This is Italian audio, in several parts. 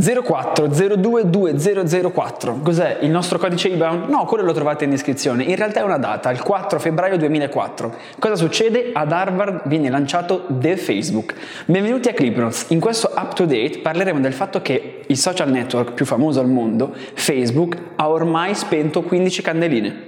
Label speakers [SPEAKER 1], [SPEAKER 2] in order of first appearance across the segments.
[SPEAKER 1] 04022004. Cos'è? Il nostro codice IBAN? No, quello lo trovate in descrizione. In realtà è una data, il 4 febbraio 2004. Cosa succede? Ad Harvard viene lanciato The Facebook. Benvenuti a Clipnotes. In questo up to date parleremo del fatto che il social network più famoso al mondo, Facebook, ha ormai spento 15 candeline.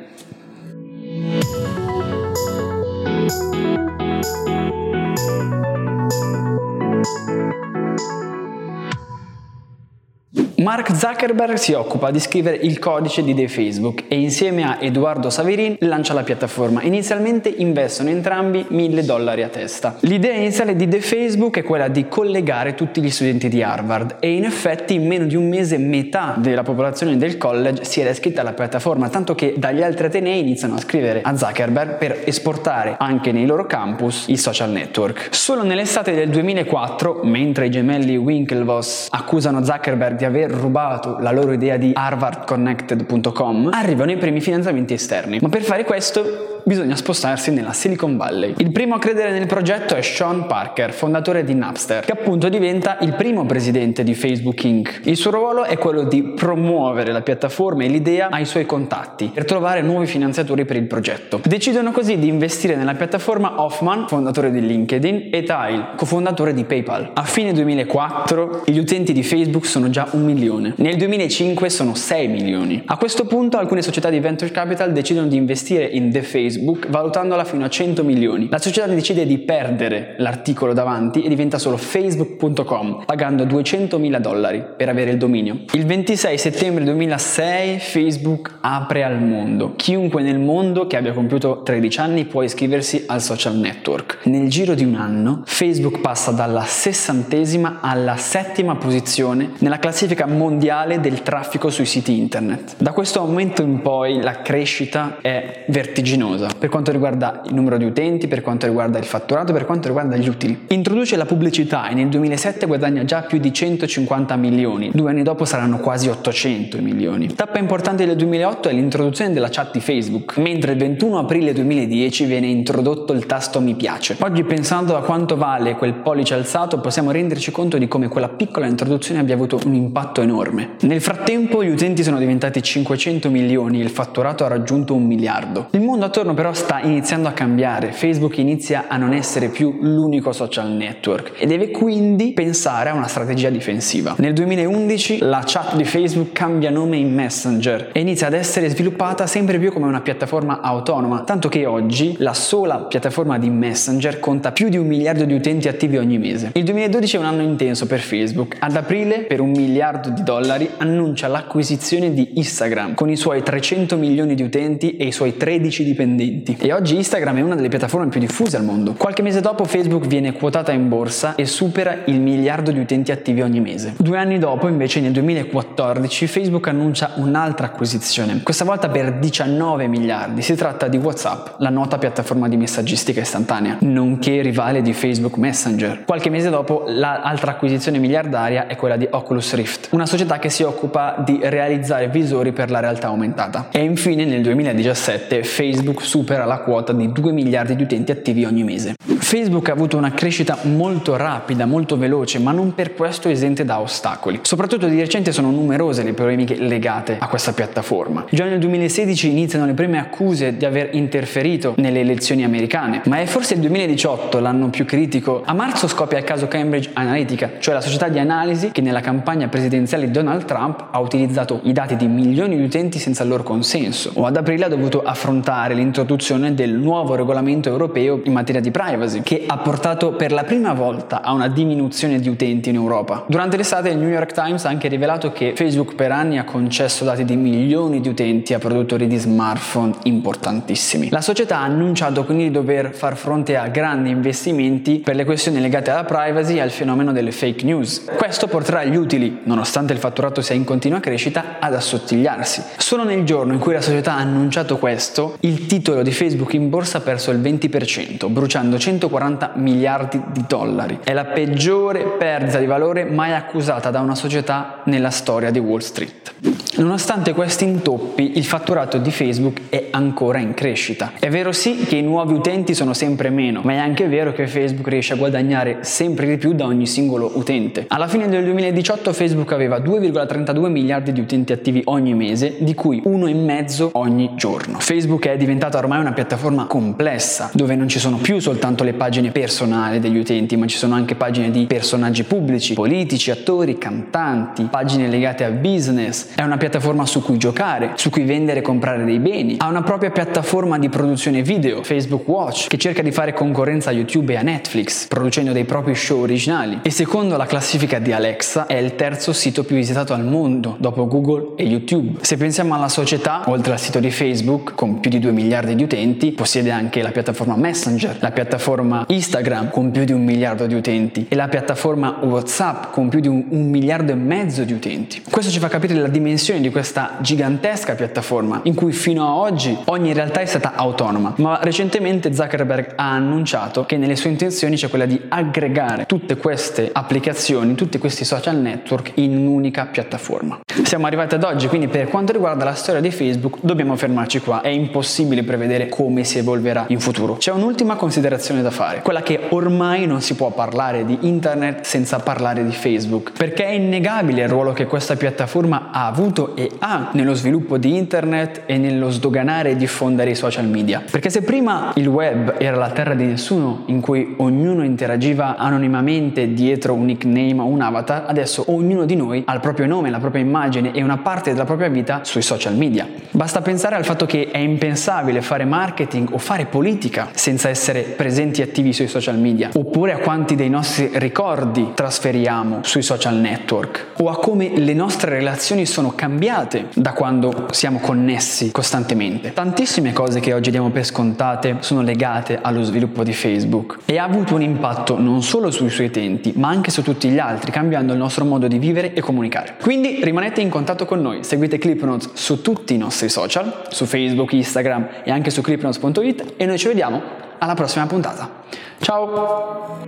[SPEAKER 1] Mark Zuckerberg si occupa di scrivere il codice di The Facebook e insieme a Edoardo Saverin lancia la piattaforma. Inizialmente investono entrambi 1000 dollari a testa. L'idea iniziale di The Facebook è quella di collegare tutti gli studenti di Harvard e in effetti in meno di un mese metà della popolazione del college si era iscritta alla piattaforma, tanto che dagli altri atenei iniziano a scrivere a Zuckerberg per esportare anche nei loro campus il social network. Solo nell'estate del 2004, mentre i gemelli Winklevoss accusano Zuckerberg di aver rubato la loro idea di harvardconnected.com, arrivano i primi finanziamenti esterni. Ma per fare questo bisogna spostarsi nella Silicon Valley. Il primo a credere nel progetto è Sean Parker, fondatore di Napster, che appunto diventa il primo presidente di Facebook Inc. Il suo ruolo è quello di promuovere la piattaforma e l'idea ai suoi contatti per trovare nuovi finanziatori per il progetto. Decidono così di investire nella piattaforma Hoffman, fondatore di LinkedIn, e Tile, cofondatore di PayPal. A fine 2004 gli utenti di Facebook sono già un milione. Nel 2005 sono 6 milioni. A questo punto alcune società di venture capital decidono di investire in The Facebook Facebook valutandola fino a 100 milioni. La società decide di perdere l'articolo davanti e diventa solo facebook.com, pagando 200 mila dollari per avere il dominio. Il 26 settembre 2006 Facebook apre al mondo. Chiunque nel mondo che abbia compiuto 13 anni può iscriversi al social network. Nel giro di un anno Facebook passa dalla sessantesima alla settima posizione nella classifica mondiale del traffico sui siti internet. Da questo momento in poi la crescita è vertiginosa cosa per quanto riguarda il numero di utenti, per quanto riguarda il fatturato, per quanto riguarda gli utili. Introduce la pubblicità e nel 2007 guadagna già più di 150 milioni, due anni dopo saranno quasi 800 milioni. Tappa importante del 2008 è l'introduzione della chat di Facebook, mentre il 21 aprile 2010 viene introdotto il tasto mi piace. Oggi pensando a quanto vale quel pollice alzato possiamo renderci conto di come quella piccola introduzione abbia avuto un impatto enorme. Nel frattempo gli utenti sono diventati 500 milioni e il fatturato ha raggiunto un miliardo. Il mondo attorno giorno però sta iniziando a cambiare, Facebook inizia a non essere più l'unico social network e deve quindi pensare a una strategia difensiva. Nel 2011 la chat di Facebook cambia nome in Messenger e inizia ad essere sviluppata sempre più come una piattaforma autonoma, tanto che oggi la sola piattaforma di Messenger conta più di un miliardo di utenti attivi ogni mese. Il 2012 è un anno intenso per Facebook. Ad aprile, per un miliardo di dollari, annuncia l'acquisizione di Instagram con i suoi 300 milioni di utenti e i suoi 13 dipendenti dipendenti. E oggi Instagram è una delle piattaforme più diffuse al mondo. Qualche mese dopo Facebook viene quotata in borsa e supera il miliardo di utenti attivi ogni mese. Due anni dopo, invece, nel 2014, Facebook annuncia un'altra acquisizione, questa volta per 19 miliardi. Si tratta di WhatsApp, la nota piattaforma di messaggistica istantanea, nonché rivale di Facebook Messenger. Qualche mese dopo, l'altra acquisizione miliardaria è quella di Oculus Rift, una società che si occupa di realizzare visori per la realtà aumentata. E infine, nel 2017, Facebook supera la quota di 2 miliardi di utenti attivi ogni mese. Facebook ha avuto una crescita molto rapida, molto veloce, ma non per questo esente da ostacoli. Soprattutto di recente sono numerose le polemiche legate a questa piattaforma. Già nel 2016 iniziano le prime accuse di aver interferito nelle elezioni americane, ma è forse il 2018 l'anno più critico. A marzo scoppia il caso Cambridge Analytica, cioè la società di analisi che nella campagna presidenziale di Donald Trump ha utilizzato i dati di milioni di utenti senza il loro consenso, o ad aprile ha dovuto affrontare l'introduzione del nuovo regolamento europeo in materia di privacy che ha portato per la prima volta a una diminuzione di utenti in Europa. Durante l'estate il New York Times ha anche rivelato che Facebook per anni ha concesso dati di milioni di utenti a produttori di smartphone importantissimi. La società ha annunciato quindi di dover far fronte a grandi investimenti per le questioni legate alla privacy e al fenomeno delle fake news. Questo porterà gli utili, nonostante il fatturato sia in continua crescita, ad assottigliarsi. Solo nel giorno in cui la società ha annunciato questo, il titolo di Facebook in borsa ha perso il 20%, bruciando 140 140 miliardi di dollari. È la peggiore perdita di valore mai accusata da una società nella storia di Wall Street. Nonostante questi intoppi, il fatturato di Facebook è ancora in crescita. È vero sì che i nuovi utenti sono sempre meno, ma è anche vero che Facebook riesce a guadagnare sempre di più da ogni singolo utente. Alla fine del 2018 Facebook aveva 2,32 miliardi di utenti attivi ogni mese, di cui uno e mezzo ogni giorno. Facebook è diventata ormai una piattaforma complessa, dove non ci sono più soltanto le pagine personali degli utenti, ma ci sono anche pagine di personaggi pubblici, politici, attori, cantanti, pagine legate a business. È una piattaforma su cui giocare, su cui vendere e comprare dei beni. Ha una propria piattaforma di produzione video, Facebook Watch, che cerca di fare concorrenza a YouTube e a Netflix, producendo dei propri show originali. E secondo la classifica di Alexa è il terzo sito più visitato al mondo, dopo Google e YouTube. Se pensiamo alla società, oltre al sito di Facebook, con più di 2 miliardi di utenti, possiede anche la piattaforma Messenger, la piattaforma Instagram con più di un miliardo di utenti e la piattaforma WhatsApp con più di un, un miliardo e mezzo di utenti. Questo ci fa capire la dimensione di questa gigantesca piattaforma in cui fino ad oggi ogni realtà è stata autonoma, ma recentemente Zuckerberg ha annunciato che nelle sue intenzioni c'è quella di aggregare tutte queste applicazioni, tutti questi social network in un'unica piattaforma. Siamo arrivati ad oggi, quindi per quanto riguarda la storia di Facebook dobbiamo fermarci qua, è impossibile prevedere come si evolverà in futuro. C'è un'ultima considerazione da fare, quella che ormai non si può parlare di internet senza parlare di Facebook, perché è innegabile il ruolo che questa piattaforma ha avuto e ha nello sviluppo di internet e nello sdoganare e diffondere i social media. Perché se prima il web era la terra di nessuno in cui ognuno interagiva anonimamente dietro un nickname o un avatar, adesso ognuno di noi ha il proprio nome, la propria immagine e una parte della propria vita sui social media. Basta pensare al fatto che è impensabile fare marketing o fare politica senza essere presenti e attivi sui social media, oppure a quanti dei nostri ricordi trasferiamo sui social network, o a come le nostre relazioni sono cambiate da quando siamo connessi costantemente. Tantissime cose che oggi diamo per scontate sono legate allo sviluppo di Facebook e ha avuto un impatto non solo sui suoi utenti, ma anche su tutti gli altri, cambiando il nostro modo di vivere e comunicare. Quindi rimanete rimanete in contatto con noi, seguite ClipNotes su tutti i nostri social, su Facebook, Instagram e anche su clipnotes.it e noi ci vediamo alla prossima puntata. Ciao!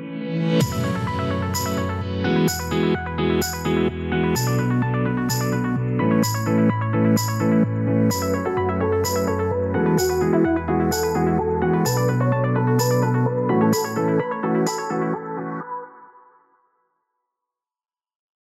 [SPEAKER 1] Thank you.